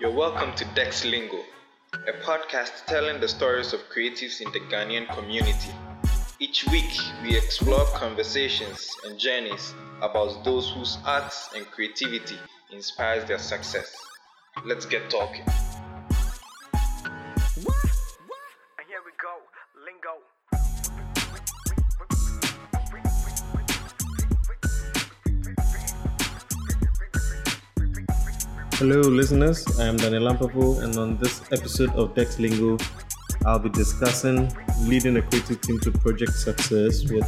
You're welcome to Dex Lingo, a podcast telling the stories of creatives in the Ghanaian community. Each week, we explore conversations and journeys about those whose arts and creativity inspires their success. Let's get talking. Hello, listeners. I am Daniel Lampapo, and on this episode of Dex Lingo, I'll be discussing leading a creative team to project success with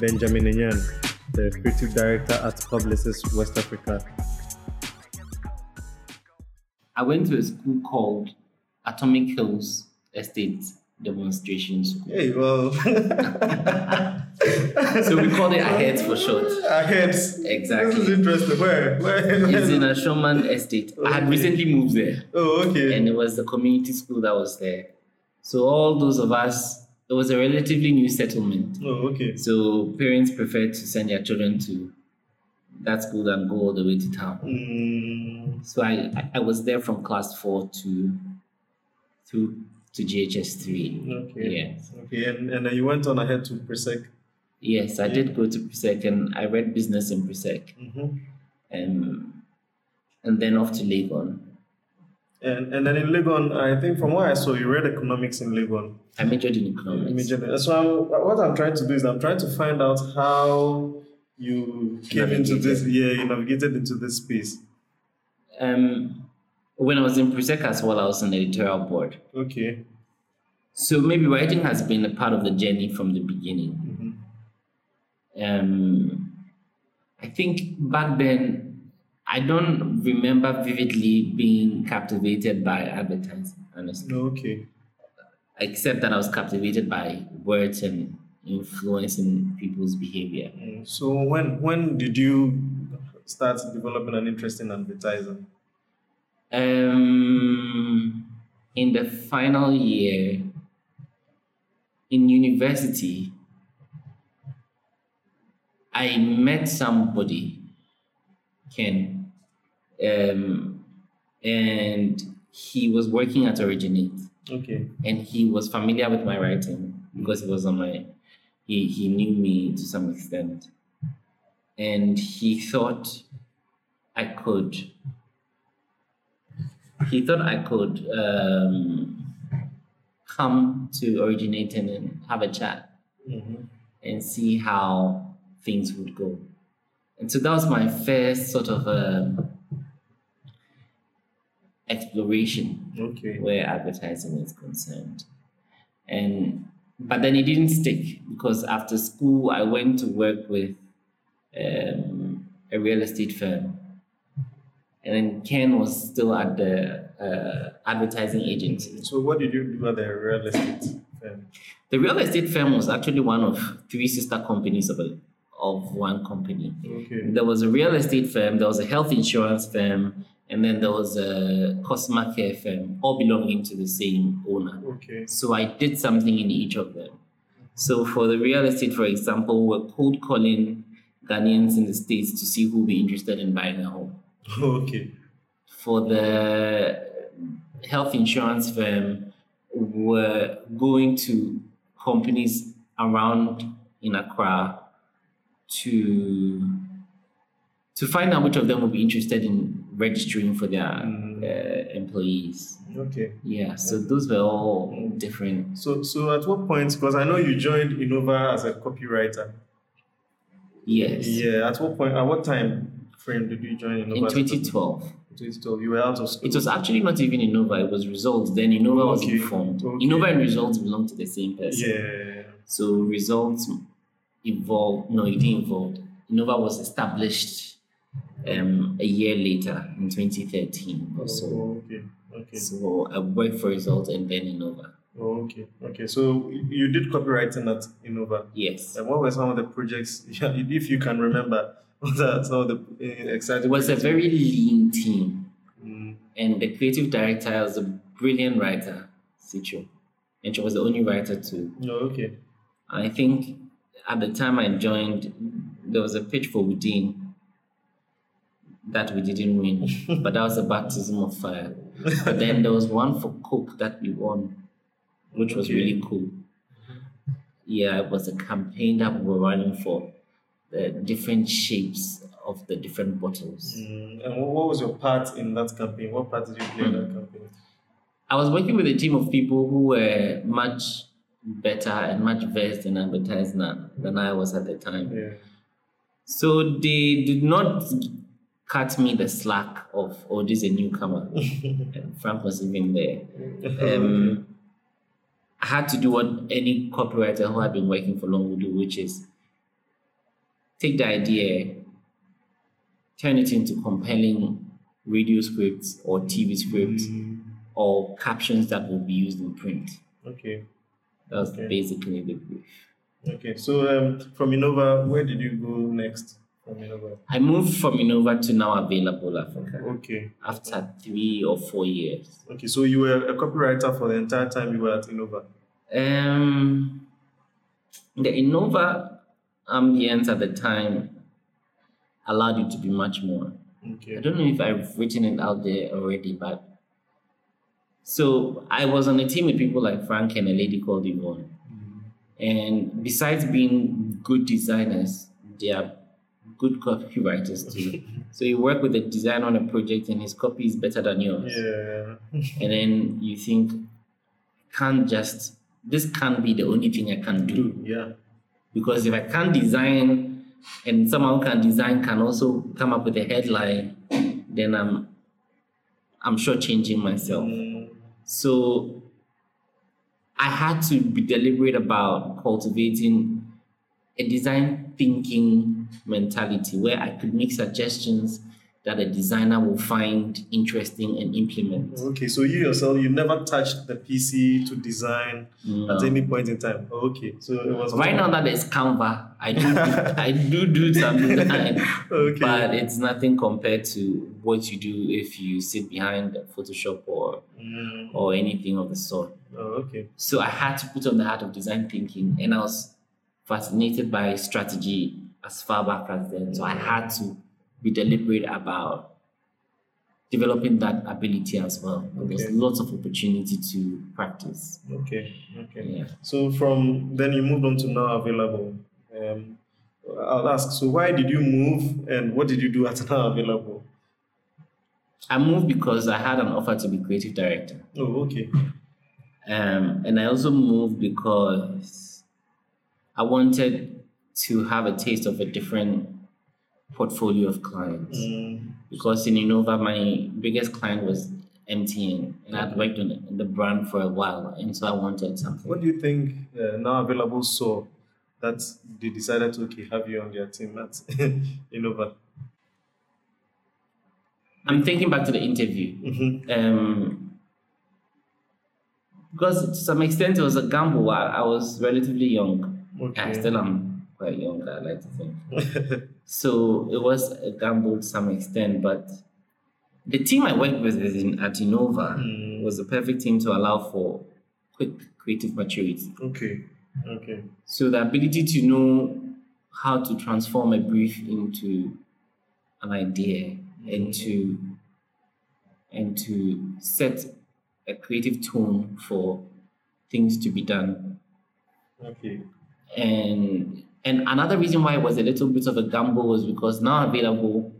Benjamin Anyan, the creative director at Publicis West Africa. I went to a school called Atomic Hills Estate Demonstration School. Hey, well, So we called it AHEADS for short. Aheads. Exactly. This is interesting. Where? Where? It's in Ashongman Estate. I had recently moved there, Oh, okay. and it was the community school that was there. So all those of us, it was a relatively new settlement. oh, okay. So parents preferred to send their children to that school than go all the way to town. Mm, So I, I- was there from class four to through to JHS three. okay. Yes. Okay, and, and then you went on ahead to Presec. Yes, I did go to Presec and I read business in Presec. Mm-hmm. Um, and then off to Legon. And and then in Legon, I think from what I saw, you read economics in Legon. I majored in economics. Immediately. So I'm, what I'm trying to do is I'm trying to find out how you came into this. Yeah, you navigated into this space. Um, when I was in Presec as well, I was on the editorial board. Okay. So maybe writing has been a part of the journey from the beginning. Um, I think back then, I don't remember vividly being captivated by advertising, honestly. Okay. Except that I was captivated by words and influencing people's behavior. Mm. So when when did you start developing an interest in advertising? Um, in the final year in university, I met somebody, Ken, um, and he was working at Originate, Okay. and he was familiar with my writing because he was on my, he, he knew me to some extent, and he thought I could he thought I could um, come to originate and have a chat hmm and see how things would go. And so that was my first sort of um, exploration Okay. where advertising is concerned. And but then it didn't stick because after school I went to work with um, a real estate firm. And then Ken was still at the uh, advertising agency. So what did you do at the real estate firm? The real estate firm was actually one of three sister companies of, a, of one company. Okay. There was a real estate firm, there was a health insurance firm, and then there was a customer care firm, all belonging to the same owner. Okay. So I did something in each of them. So for the real estate, for example, we're cold calling Ghanaians in the States to see who will be interested in buying a home. Okay. For the health insurance firm, we're going to companies around in Accra to to find out which of them will be interested in registering for their Mm. uh, employees. Okay. Yeah, so those were all different. So so at what point? Because I know you joined Innova as a copywriter. Yes. Yeah. At what point? At what time frame did you join Innova? In as a copy- 2012. 2012. You were out of school. It was actually not even Innova, it was Results. Then Innova was Okay, informed. okay. Innova and Results belong to the same person. Yeah. So Results evolved, no, it didn't evolve. Innova was established um, a year later in 2013 or so. Oh, okay. Okay. So I worked for Results and then Innova. Oh, okay. Okay. So you did copywriting at Innova. Yes. And what were some of the projects, if you can remember, what are some of the uh, exciting It was a very lean team. Mm, And the creative director was a brilliant writer, Sicho. And she was the only writer too. oh, okay. I think at the time I joined, there was a pitch for Udine. that we didn't win, but that was a baptism of fire. But then there was one for Coke that we won, which was Okay. really cool. Yeah, it was a campaign that we were running for the different shapes of the different bottles. Mm, and what, was your part in that campaign? What part did you play in that campaign? I was working with a team of people who were much better and much versed in advertising than, I was at the time. Yeah. So they did not cut me the slack of, oh, this is a newcomer. and Frank was even there. Um, I had to do what any copywriter who had been working for long would do, which is take the idea, turn it into compelling radio scripts or TV scripts Mm, or captions that will be used in print. okay. That was Okay. basically the brief. Okay. So um, from Innova, where did you go next? From Innova. I moved from Innova to now available Africa Okay. after three or four years. Okay. So you were a copywriter for the entire time you were at Innova. Um, the Innova ambience at the time allowed you to be much more. Okay. I don't know if I've written it out there already, but so I was on a team with people like Frank and a lady called Yvonne. And besides being good designers, they are good copywriters too. so you work with a designer on a project and his copy is better than yours. Yeah. And then you think, can't just this can't be the only thing I can do. Do yeah. Because if I can't design and someone who can design can also come up with a headline, then I'm I'm sure changing myself. Mm, So I had to be deliberate about cultivating a design thinking mentality where I could make suggestions that a designer will find interesting and implement. Okay. So you yourself, you never touched the PC to design No. at any point in time. Okay. So it was Right now that there's Canva, I do do, I do do some design, Okay. but it's nothing compared to what you do if you sit behind Photoshop or Mm, or anything of the sort. oh, okay. So I had to put on the hat of design thinking, and I was fascinated by strategy as far back as then. So I had to be deliberate about developing that ability as well. Okay. lots of opportunity to practice. Okay. Okay. Yeah. So from then you moved on to now available. Um, I'll ask. So why did you move, and what did you do at now available? I moved because I had an offer to be creative director. Oh, okay. Um, and I also moved because I wanted to have a taste of a different portfolio of clients. Mm, Because in Innova, my biggest client was MTN, and I'd worked on the brand for a while, and so I wanted something. what do you think uh, now available so that they decided to okay have you on their team at Innova? I'm thinking back to the interview. Mhm. Um, because to some extent it was a gamble. I, I was relatively young. I still am quite young, I like to think. So it was a gamble to some extent, but the team I worked with in, at Innova Mm. was the perfect team to allow for quick creative maturity. okay. Okay. So the ability to know how to transform a brief into an idea and to and to set a creative tone for things to be done. Okay. And and another reason why it was a little bit of a gamble was because now available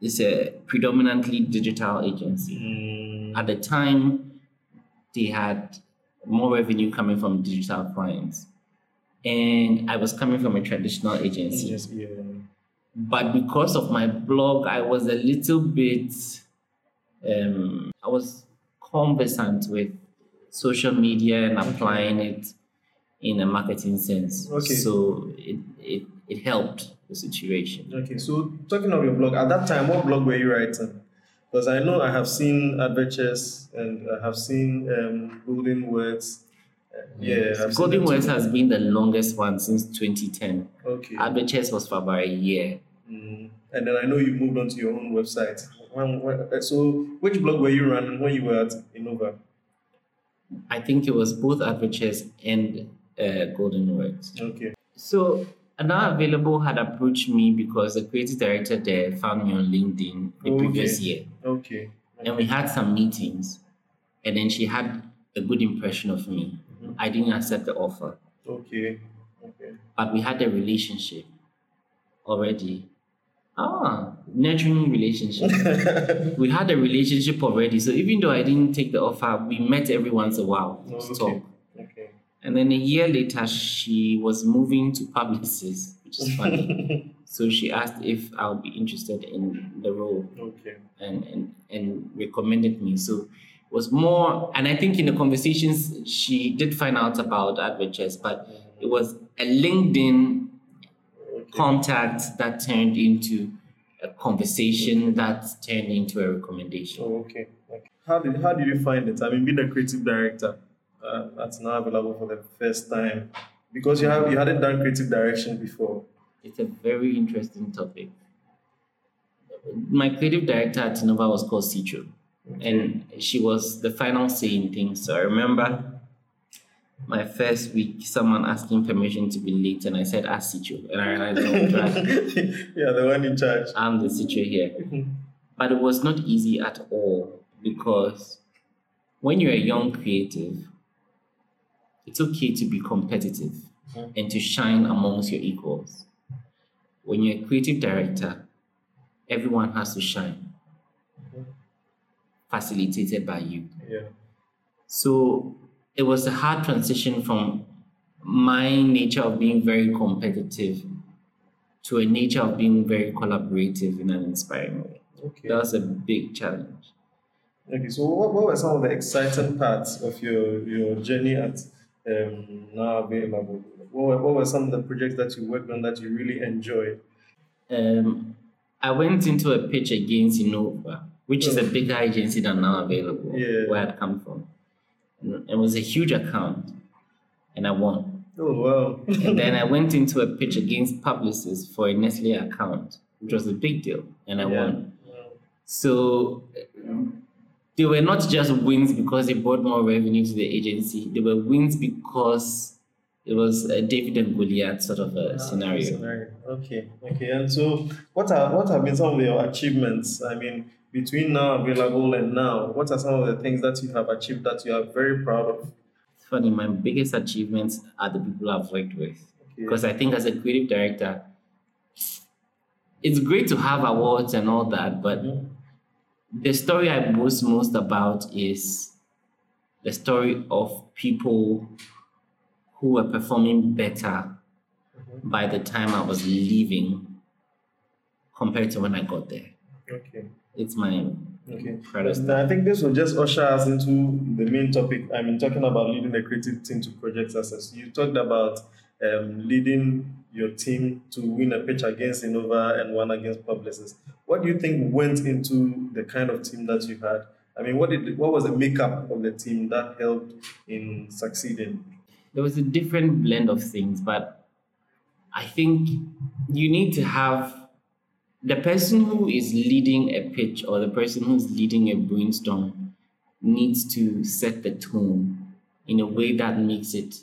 is a predominantly digital agency. Mm, At the time, they had more revenue coming from digital clients. And I was coming from a traditional agency. yes. Yeah. But because of my blog, I was a little bit, um, I was conversant with social media and applying it in a marketing sense. Okay. So it, it, it helped the situation. Okay, so talking of your blog, at that time, what blog were you writing? Because I know I have seen Adventures and I have seen um, Golden Words. Uh, yeah, I've Golden Words has been the longest one since 2010. Okay. Adventures was for about a year. Mm. And then I know you moved on to your own website. When, when, uh, so, which blog were you running when you were at Innova? I think it was both Adventures and uh, Golden Words. Okay. So Now Available had approached me because the creative director there found me on LinkedIn the Okay. previous year. Okay. And we had some meetings. And then she had a good impression of me. Mhm. I didn't accept the offer, Okay. Okay. but we had a relationship already. Ah, nurturing relationship. we had a relationship already. So even though I didn't take the offer, we met every once in a while to okay. talk. And then a year later, she was moving to Publicis, which is funny. so she asked if I would be interested in the role okay. and, and, and recommended me. So it was more, and I think in the conversations, she did find out about Adventures, but mm-hmm. it was a LinkedIn Okay. contact that turned into a conversation that turned into a recommendation. Oh, okay. okay. How did how did you find it? I mean, being a creative director uh, that's now available for the first time because you have you hadn't done creative direction before. It's a very interesting topic. My creative director at Innova was called Citro, and she was the final say in things. So I remember my first week, someone asking permission to be late, and I said, Ask Citro. And I realized, right, yeah, the one in charge. I'm the Citro here. But it was not easy at all because when you're a young creative, it's okay to be competitive Mhm. and to shine amongst your equals. When you're a creative director, everyone has to shine, Mhm. facilitated by you. Yeah. So it was a hard transition from my nature of being very competitive to a nature of being very collaborative in an inspiring way. Okay. That was a big challenge. Okay. So, what, what were some of the exciting parts of your your journey at um, now available? What were, what were some of the projects that you worked on that you really enjoyed? Um, I went into a pitch against Innova, which is a bigger agency than now available, Yeah. where I'd come from. And It was a huge account, and I won. Oh wow. and then I went into a pitch against Publicis for a Nestle account, which was a big deal, and I Yeah. won. So they were not just wins because they brought more revenue to the agency. They were wins because it was a David and Goliath sort of a scenario. Scenario. Okay, okay. And so, what are what have been some of your achievements? I mean, between now available and now, what are some of the things that you have achieved that you are very proud of? It's funny, my biggest achievements are the people I've worked with. Okay. Because I think as a creative director, it's great to have awards and all that, but Mhm. The story I boast most about is the story of people who were performing better Mhm. by the time I was leaving compared to when I got there. Okay. It's my Okay. proudest. And I think this will just usher us into the main topic. I mean, talking about leading the creative team to project success. You talked about um, leading your team to win a pitch against Innova and one against Publicis. What do you think went into the kind of team that you had? I mean, what did what was the makeup of the team that helped in succeeding? There was a different blend of things, but I think you need to have the person who is leading a pitch or the person who's leading a brainstorm needs to set the tone in a way that makes it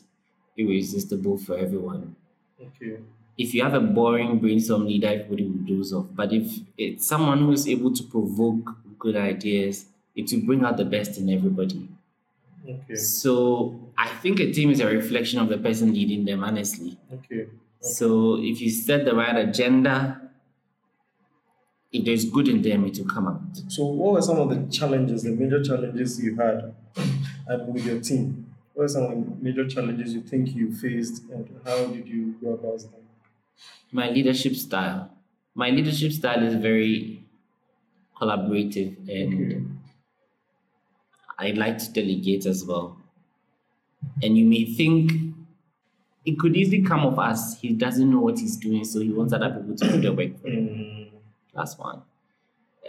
irresistible for everyone. Okay. If you have a boring brainstorm leader, everybody will doze off. But if it's someone who is able to provoke good ideas, it will bring out the best in everybody. Okay. So I think a team is a reflection of the person leading them, honestly. Okay. So if you set the right agenda, if there's good in them, it will come out. So, what were some of the challenges, the major challenges you had with your team? What are some of the major challenges you think you faced, and how did you go about them? My leadership style. My leadership style is very collaborative and Okay. I like to delegate as well. And you may think it could easily come off as he doesn't know what he's doing, so he wants other people to do the work for him. Mm, That's one.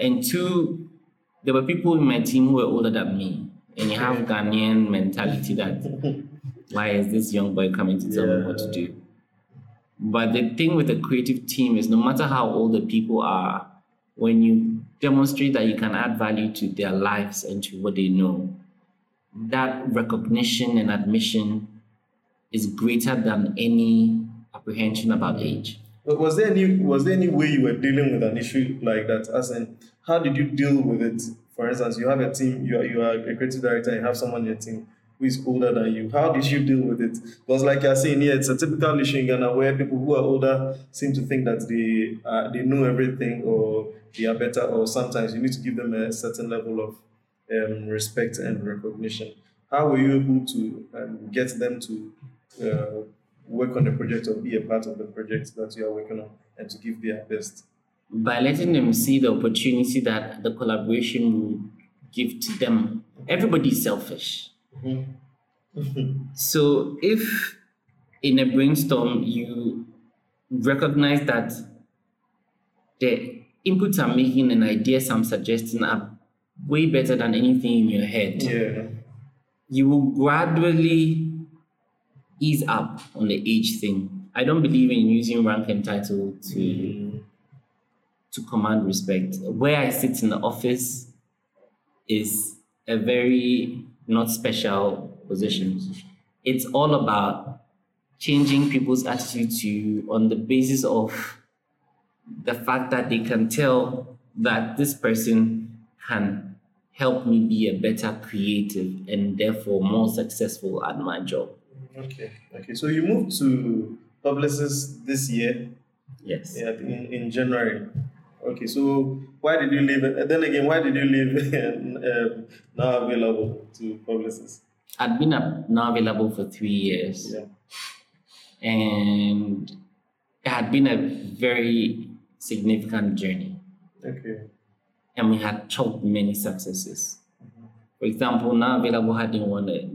And two, there were people in my team who were older than me. And you have Ghanaian mentality that why is this young boy coming to tell me what to do? But the thing with a creative team is no matter how old the people are, when you demonstrate that you can add value to their lives and to what they know, that recognition and admission is greater than any apprehension about age. Was there any was there any way you were dealing with an issue like that? As in, how did you deal with it? For instance, you have a team, you are, you are a creative director, you have someone in your team who is older than you. How did you deal with it? Because, like you're saying here, it's a typical issue in Ghana where people who are older seem to think that they uh, they know everything or they are better, or sometimes you need to give them a certain level of um, respect and recognition. How were you able to um, get them to uh, work on the project or be a part of the project that you are working on and to give their best? By letting them see the opportunity that the collaboration will give to them. Everybody's selfish. Mm-hmm. So if in a brainstorm you recognize that the inputs I'm making and ideas I'm suggesting are way better than anything in your head, Yeah. you will gradually ease up on the age thing. I don't believe in using rank and title to mm-hmm. To command respect. Where I sit in the office is a very not special position. It's all about changing people's attitude to you on the basis of the fact that they can tell that this person can help me be a better creative and therefore more successful at my job. Okay. Okay. So you moved to Publicis this year, Yes. yeah, in, in January. Okay. So why did you leave? Then again, why did you leave um, now available to Publicis? I'd been up now available for three years. Yeah. and it had been a very significant journey Okay. and we had chalked many successes for example now available hadn't won a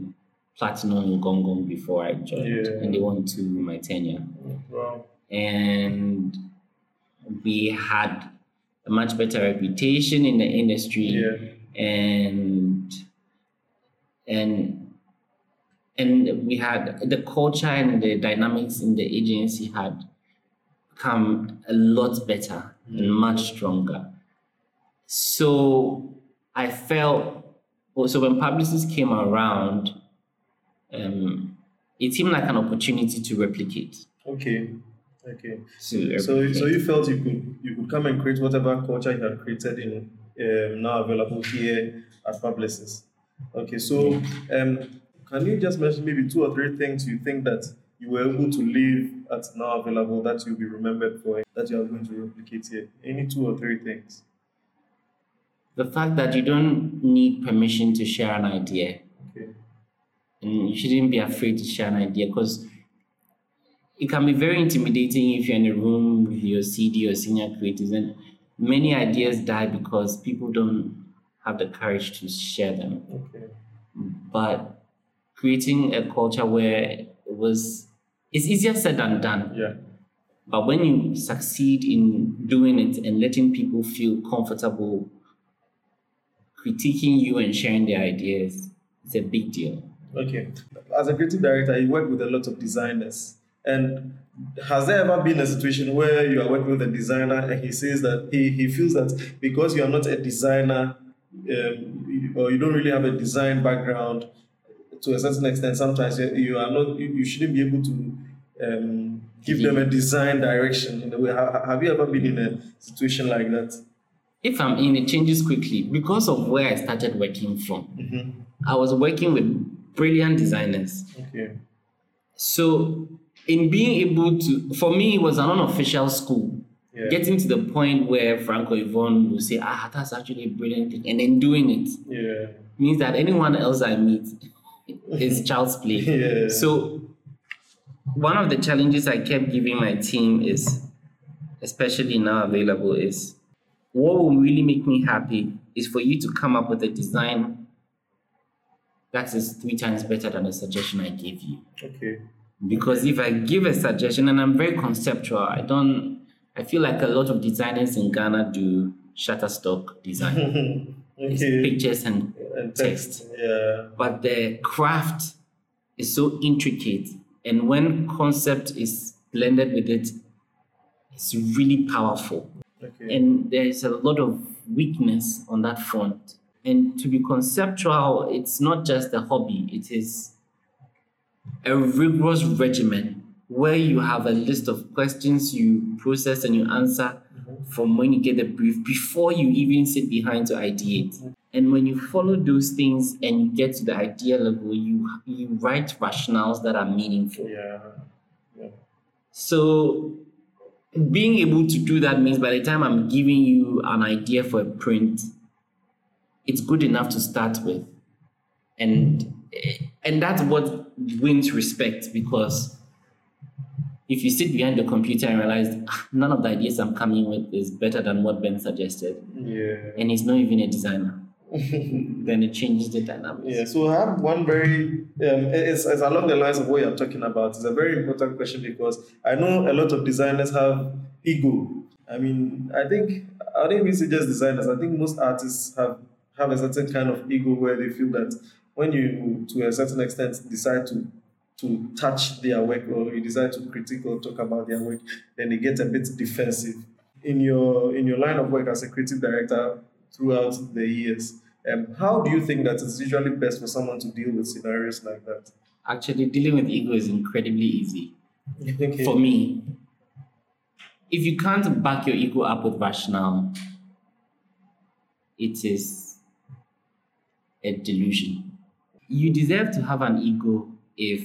platinum in gong gong before i joined Yeah. and they won two my tenure Wow. and we had a much better reputation in the industry Yeah. and and and we had the culture and the dynamics in the agency had become a lot better and much stronger. So I felt also when Publicis came around, um, it seemed like an opportunity to replicate. Okay. Okay. To So, so you felt you could you could come and create whatever culture you had created in um, now available here at Publicis. Okay, so um, can you just mention maybe two or three things you think that you were able to leave at now available that you'll be remembered for that you are going to replicate here? Any two or three things? the fact that you don't need permission to share an idea. Okay. and you shouldn't be afraid to share an idea because it can be very intimidating if you're in a room with your CD or senior creatives, and many ideas die because people don't have the courage to share them. Okay. But creating a culture where it was it's easier said than done. Yeah. But when you succeed in doing it and letting people feel comfortable critiquing you and sharing their ideas, it's a big deal. Okay. As a creative director, you work with a lot of designers. And has there ever been a situation where you are working with a designer and he says that he, he feels that because you are not a designer um, or you don't really have a design background to a certain extent, sometimes you, are not you, you shouldn't be able to um, give them a design direction in a way. Have you ever been in a situation like that? if I'm in, it changes quickly because of where I started working from. I was working with brilliant designers. Okay. So, in being able to, for me, it was an unofficial school. Yeah. Getting to the point where Franco Yvonne will say, ah, that's actually a brilliant thing, and then doing it Yeah. means that anyone else I meet is child's play. Yeah. So, one of the challenges I kept giving my team is, especially now available, is what will really make me happy is for you to come up with a design that is three times better than the suggestion I gave you. Okay. Because if I give a suggestion and I'm very conceptual, I don't, I feel like a lot of designers in Ghana do Shutterstock design. It's okay. pictures and And text. Yeah. but the craft is so intricate and when concept is blended with it it's really powerful Okay. and there's a lot of weakness on that front and to be conceptual it's not just a hobby it is a rigorous regimen where you have a list of questions you process and you answer from when you get the brief before you even sit behind to ideate. And when you follow those things and you get to the idea level, you you write rationales that are meaningful. Yeah. So being able to do that means by the time I'm giving you an idea for a print, it's good enough to start with. And eh, and that's what wins respect because if you sit behind the computer and realize "Ah, none of the ideas I'm coming with is better than what Ben suggested, Yeah. and he's not even a designer, then it changes the dynamics. Yeah, so I have one very, um, it's, it's along the lines of what you're talking about. It's a very important question because I know a lot of designers have ego. I mean, I think, I don't even just designers, I think most artists have, have a certain kind of ego where they feel that when you, to a certain extent, decide to to touch their work or you decide to critique or talk about their work, then they get a bit defensive. In your in your line of work as a creative director throughout the years, um, how do you think that it's usually best for someone to deal with scenarios like that? Actually, dealing with ego is incredibly easy. Okay. for me, if you can't back your ego up with rationale, it is a delusion. You deserve to have an ego if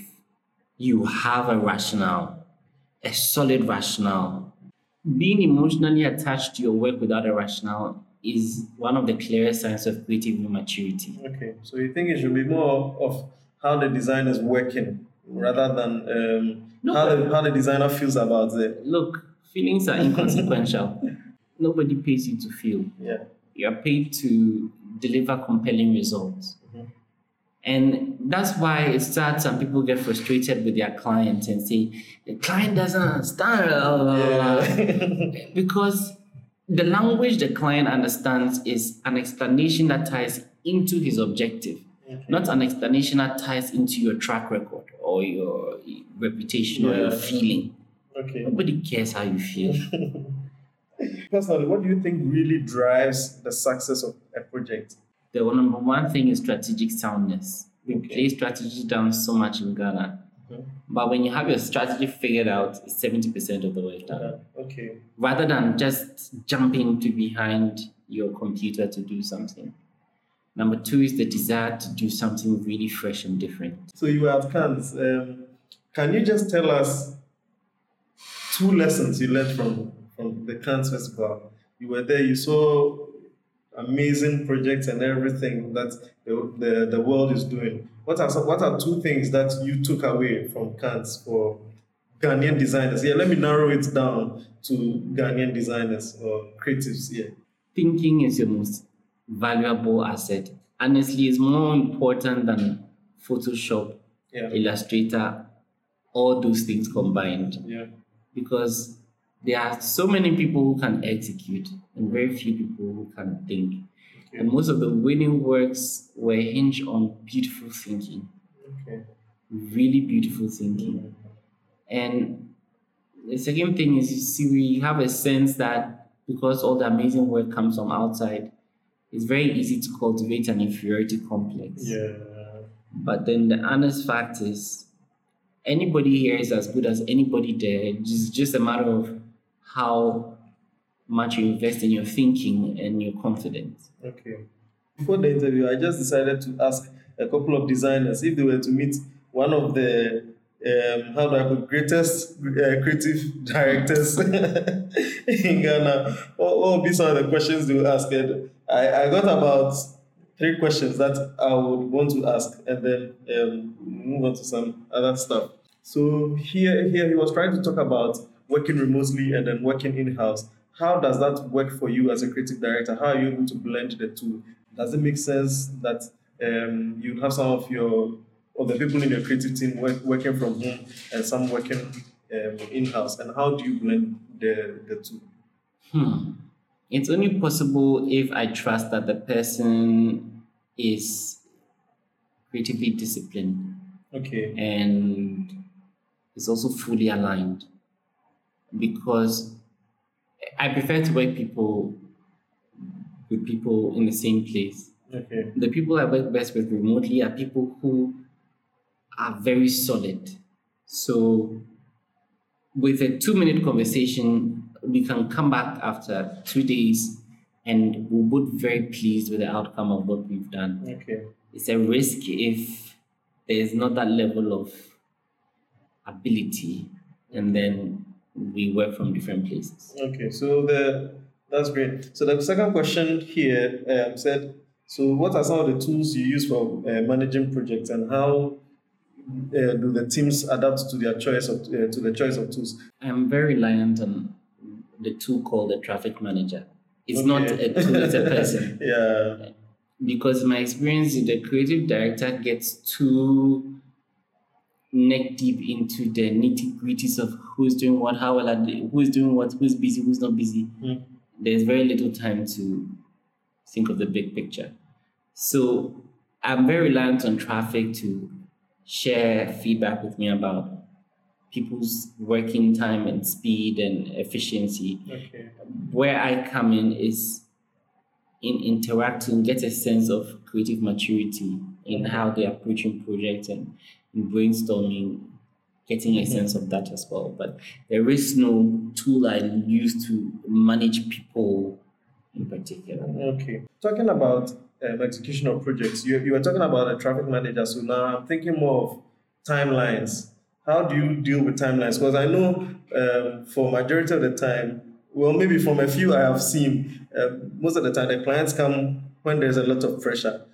you have a rationale, a solid rationale. Being emotionally attached to your work without a rationale is one of the clearest signs of creative immaturity. Okay, so you think it should be more of how the design is working rather than um, No, how, the, how the designer feels about it. Look, feelings are inconsequential. Nobody pays you to feel. Yeah. you're paid to deliver compelling results. Mhm. And that's why it starts and people get frustrated with their clients and say, the client doesn't understand. blah, blah, blah, blah." Yeah. because the language the client understands is an explanation that ties into his objective, not an explanation that ties into your track record or your reputation or your feeling. okay. Nobody cares how you feel. Personally, what do you think really drives the success of a project? The one- number one thing is strategic soundness. We Okay. play strategy down so much in Ghana. But when you have your strategy figured out, it's 70% of the work done. Okay. Rather than just jumping to behind your computer to do something. Number two is the desire to do something really fresh and different. So you were at Cannes. Um, can you just tell us two lessons you learned from, from the Cannes Festival? You were there, you saw amazing projects and everything that the, the, the world is doing. What are, some, what are two things that you took away from Cannes for Ghanaian designers? Yeah, let me narrow it down to Ghanaian designers or creatives. Yeah. Thinking is your most valuable asset. Honestly, it's more important than Photoshop, Yeah. Illustrator, all those things combined. Yeah. because there are so many people who can execute and very few people who can think. Okay. And most of the winning works were hinged on beautiful thinking, Okay. really beautiful thinking. And the second thing is, you see, we have a sense that because all the amazing work comes from outside, it's very easy to cultivate an inferiority complex. Yeah. But then the honest fact is, anybody here is as good as anybody there. It's just a matter of how much you invest in your thinking and your confidence. Okay. Before the interview, I just decided to ask a couple of designers if they were to meet one of the um, how do I put greatest uh, creative directors in Ghana. What, would be some of the questions they would ask? And I, I got about three questions that I would want to ask, and then um, move on to some other stuff. So here, here he was trying to talk about working remotely and then working in house. How does that work for you as a creative director? How are you able to blend the two? Does it make sense that um, you have some of your or the people in your creative team work, working from home and some working um, in house? And how do you blend the, the two? Hmm. It's only possible if I trust that the person is creatively disciplined Okay. and is also fully aligned because I prefer to work people with people in the same place. Okay. The people I work best with remotely are people who are very solid. So with a two minute conversation, we can come back after two days and we're both very pleased with the outcome of what we've done. Okay. It's a risk if there's not that level of ability and then we work from different places. Okay, so the that's great. So the second question here um, said, so what are some of the tools you use for uh, managing projects, and how uh, do the teams adapt to their choice of uh, to the choice of tools? I'm very reliant on the tool called the traffic manager. It's not a tool, it's a person. yeah. because my experience is the creative director gets too neck deep into the nitty gritties of who's doing what, how well are they, who's doing what, who's busy, who's not busy. Mm. There's very little time to think of the big picture. So I'm very reliant on traffic to share feedback with me about people's working time and speed and efficiency Okay. where I come in is in interacting, get a sense of creative maturity in how they're approaching projects and brainstorming, getting a sense of that as well. But there is no tool I use to manage people in particular. Okay. Talking about um, execution of projects, you, you were talking about a traffic manager. So now I'm thinking more of timelines. How do you deal with timelines? Because I know um, for majority of the time, well, maybe from a few I have seen, uh, most of the time the clients come when there's a lot of pressure.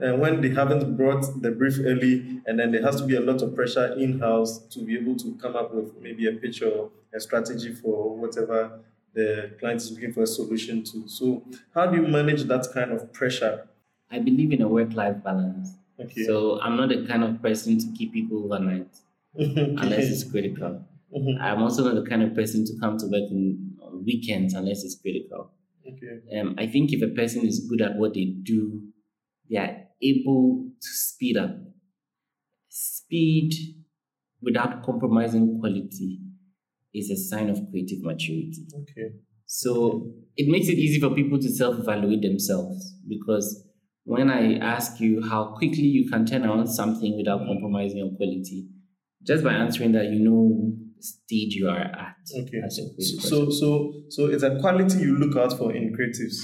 And when they haven't brought the brief early, and then there has to be a lot of pressure in house to be able to come up with maybe a pitch or a strategy for whatever the client is looking for a solution to. So, how do you manage that kind of pressure? I believe in a work life balance. Okay. So I'm not the kind of person to keep people overnight unless it's critical. Mhm. I'm also not the kind of person to come to work in, on weekends unless it's critical. okay. Um, I think if a person is good at what they do, they are able to speed up. Speed without compromising quality is a sign of creative maturity. Okay. So it makes it easy for people to self evaluate themselves because when I ask you how quickly you can turn around something without compromising on quality, just by answering that, you know the stage you are at Okay. So, so, so, so it's a quality you look out for in creatives.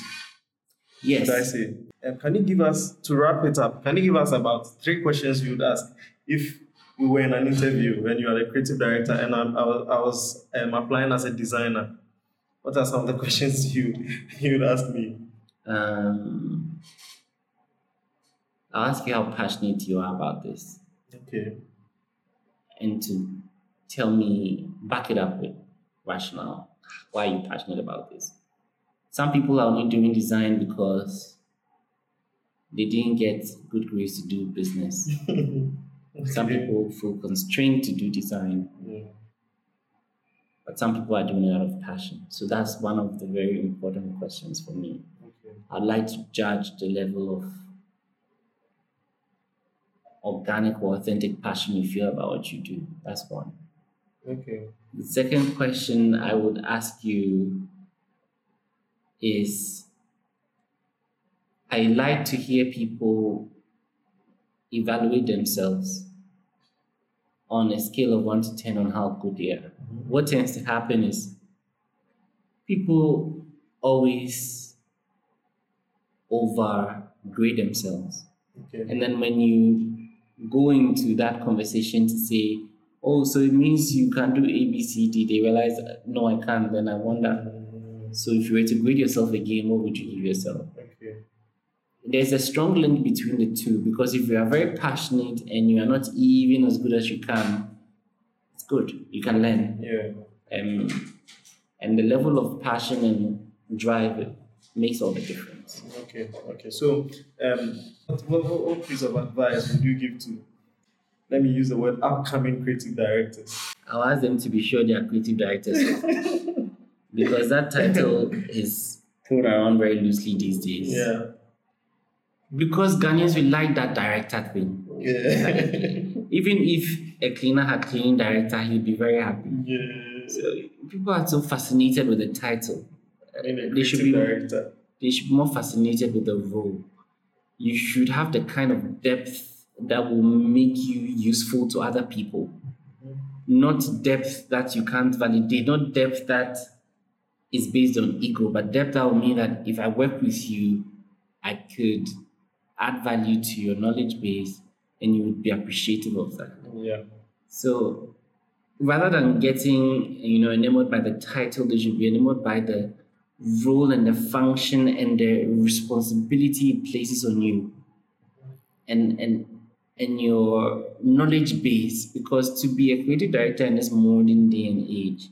Yes. Should I say? Um, can you give us to wrap it up? Can you give us about three questions you would ask if we were in an interview when you are a creative director and I was, I was um, applying as a designer? What are some of the questions you you would ask me? Um, I'll ask you how passionate you are about this Okay. and to tell me, back it up with rationale. Why are you passionate about this? Some people are only doing design because they didn't get good grades to do business. Some people feel constrained to do design, Yeah. but some people are doing it out of passion. So that's one of the very important questions for me. Okay. I'd like to judge the level of organic or authentic passion you feel about what you do. That's one. Okay. The second question I would ask you is I like to hear people evaluate themselves on a scale of 1 to 10 on how good they are. Mm-hmm. What tends to happen is people always overgrade themselves. Okay. And then when you go into that conversation to say, oh, so it means you can do A, B, C, D, they realize, no, I can't. Then I wonder, so if you were to grade yourself again, what would you give yourself? Okay. There's a strong link between the two because if you are very passionate and you are not even as good as you can, it's good. You can learn. Yeah. Um, and the level of passion and drive makes all the difference. Okay. Okay. So, um, what, what, what what piece of advice would you give to? Let me use the word upcoming creative directors. I'll ask them to be sure they are creative directors because that title is thrown around very loosely these days. Yeah. Because Ghanaians will like that director thing. Yeah. Even if a cleaner had cleaning director, he'd be very happy. yeah. So people are so fascinated with the title. A They should be director. they should be more fascinated with the role. You should have the kind of depth that will make you useful to other people. Mm-hmm. not depth that you can't validate, not depth that is based on ego, but depth that will mean that if I work with you, I could add value to your knowledge base and you would be appreciative of that. Yeah. So rather than getting, you know, enamored by the title, they should be enamored by the role and the function and the responsibility it places on you and and and your knowledge base because to be a creative director in this modern day and age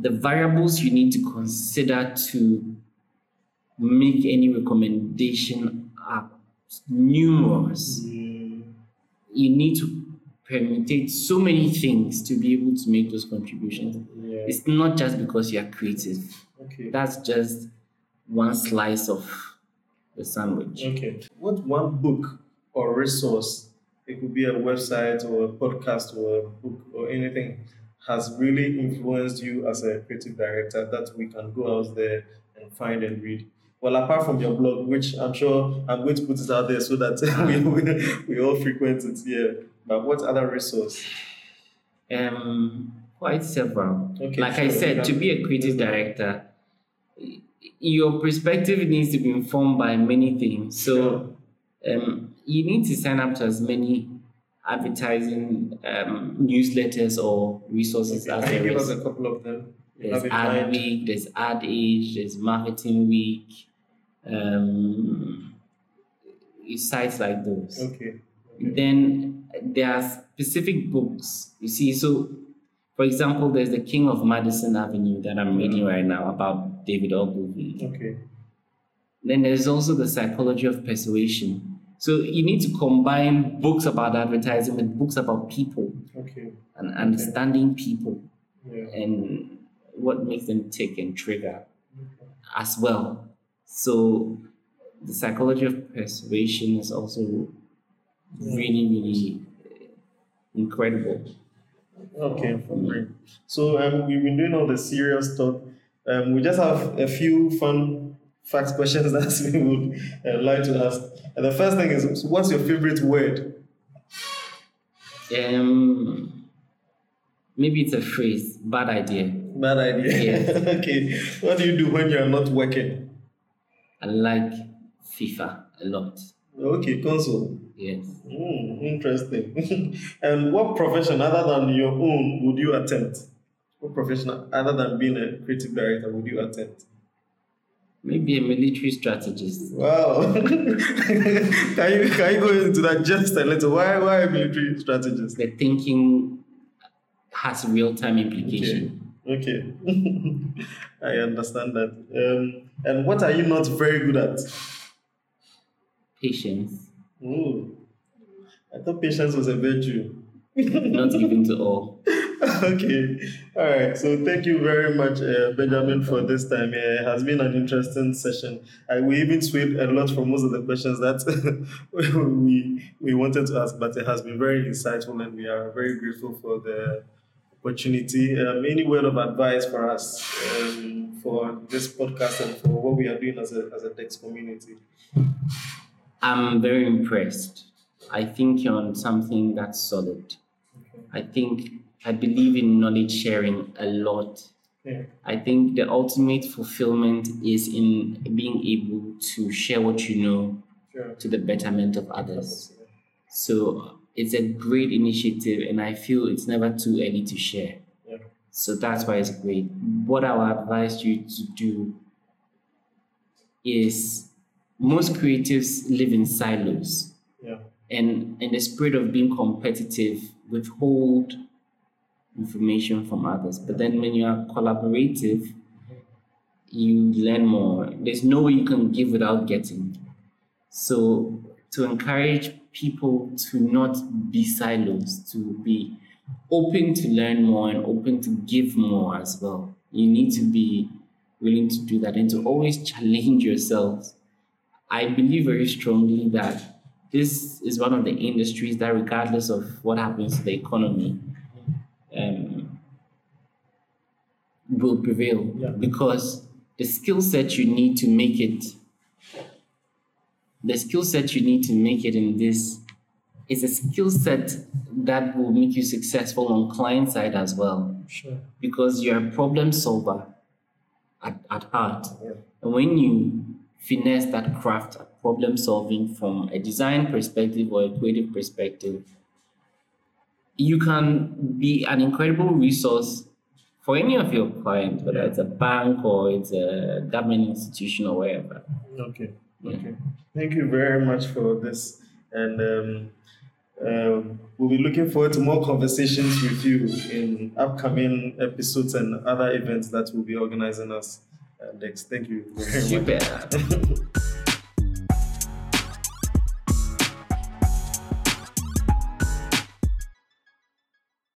the variables you need to consider to make any recommendation are numerous Mm, you need to permutate so many things to be able to make those contributions yeah. it's not just because you are creative Okay. that's just one slice of the sandwich. Okay. What one book or resource, it could be a website or a podcast or a book or anything, has really influenced you as a creative director that we can go out there and find and read? Well, apart from your blog, which I'm sure I'm going to put it out there so that we, we, we all frequent it here. But what other resource? Um, quite several. Okay, like I said, to be a creative director, your perspective needs to be informed by many things. So um, you need to sign up to as many advertising um, newsletters or resources as Can you there give us a couple of them? There's Ad? Week, there's Ad Age, there's Marketing Week, um, sites like those. Okay. okay. Then there are specific books. You see, so for example, there's the King of Madison Avenue that I'm reading right now about David Ogilvy. Okay. Then there's also the Psychology of Persuasion. So you need to combine books about advertising with books about people Okay. and understanding people Yeah. and what makes them tick and trigger as well. So the psychology of persuasion is also really, really uh, incredible. Okay, great. So um, we've been doing all the serious stuff. Um, we just have a few fun fact questions that we would uh, like to ask. And the first thing is, what's your favorite word? Um, maybe it's a phrase, bad idea. Bad idea. Yeah. okay. What do you do when you're not working? I like FIFA a lot. Okay, console. Yes. Hmm, interesting. and what profession other than your own would you attempt? What profession other than being a creative director would you attempt? Maybe a military strategist. Wow. can you can you go into that just a little? Why why a military strategist? The thinking has real time implication. Okay. I understand that. Um, and what are you not very good at? Patience, Ooh. I thought patience was a virtue. not given to all. okay. All right. So thank you very much, uh, Benjamin, for this time. Uh, it has been an interesting session. Uh, we even swayed a lot from most of the questions that we we wanted to ask, but it has been very insightful, and we are very grateful for the opportunity. Um, any word of advice for us um, for this podcast and for what we are doing as a as a Dex community? I'm very impressed. I think you're on something that's solid. I think I believe in knowledge sharing a lot. Yeah. I think the ultimate fulfillment is in being able to share what you know Sure. to the betterment of others. So it's a great initiative, and I feel it's never too early to share. Yeah. So that's why it's great. What I would advise you to do is most creatives live in silos Yeah. and in the spirit of being competitive, withhold information from others. But then when you are collaborative, you learn more. There's no way you can give without getting. So to encourage people to not be silos, to be open to learn more and open to give more as well. You need to be willing to do that and to always challenge yourselves. I believe very strongly that this is one of the industries that, regardless of what happens to the economy, um, will prevail Yeah. because the skill set you need to make it, the skill set you need to make it in this is a skill set that will make you successful on client side as well Sure. because you're a problem solver at, at heart. Yeah. And when you finesse that craft at problem solving from a design perspective or a creative perspective, you can be an incredible resource for any of your clients, whether it's a bank or it's a government institution or wherever. Okay. Yeah. Okay. Thank you very much for this. And um, um, we'll be looking forward to more conversations with you in upcoming episodes and other events that we'll be organizing us uh, next. Thank you very much. Super.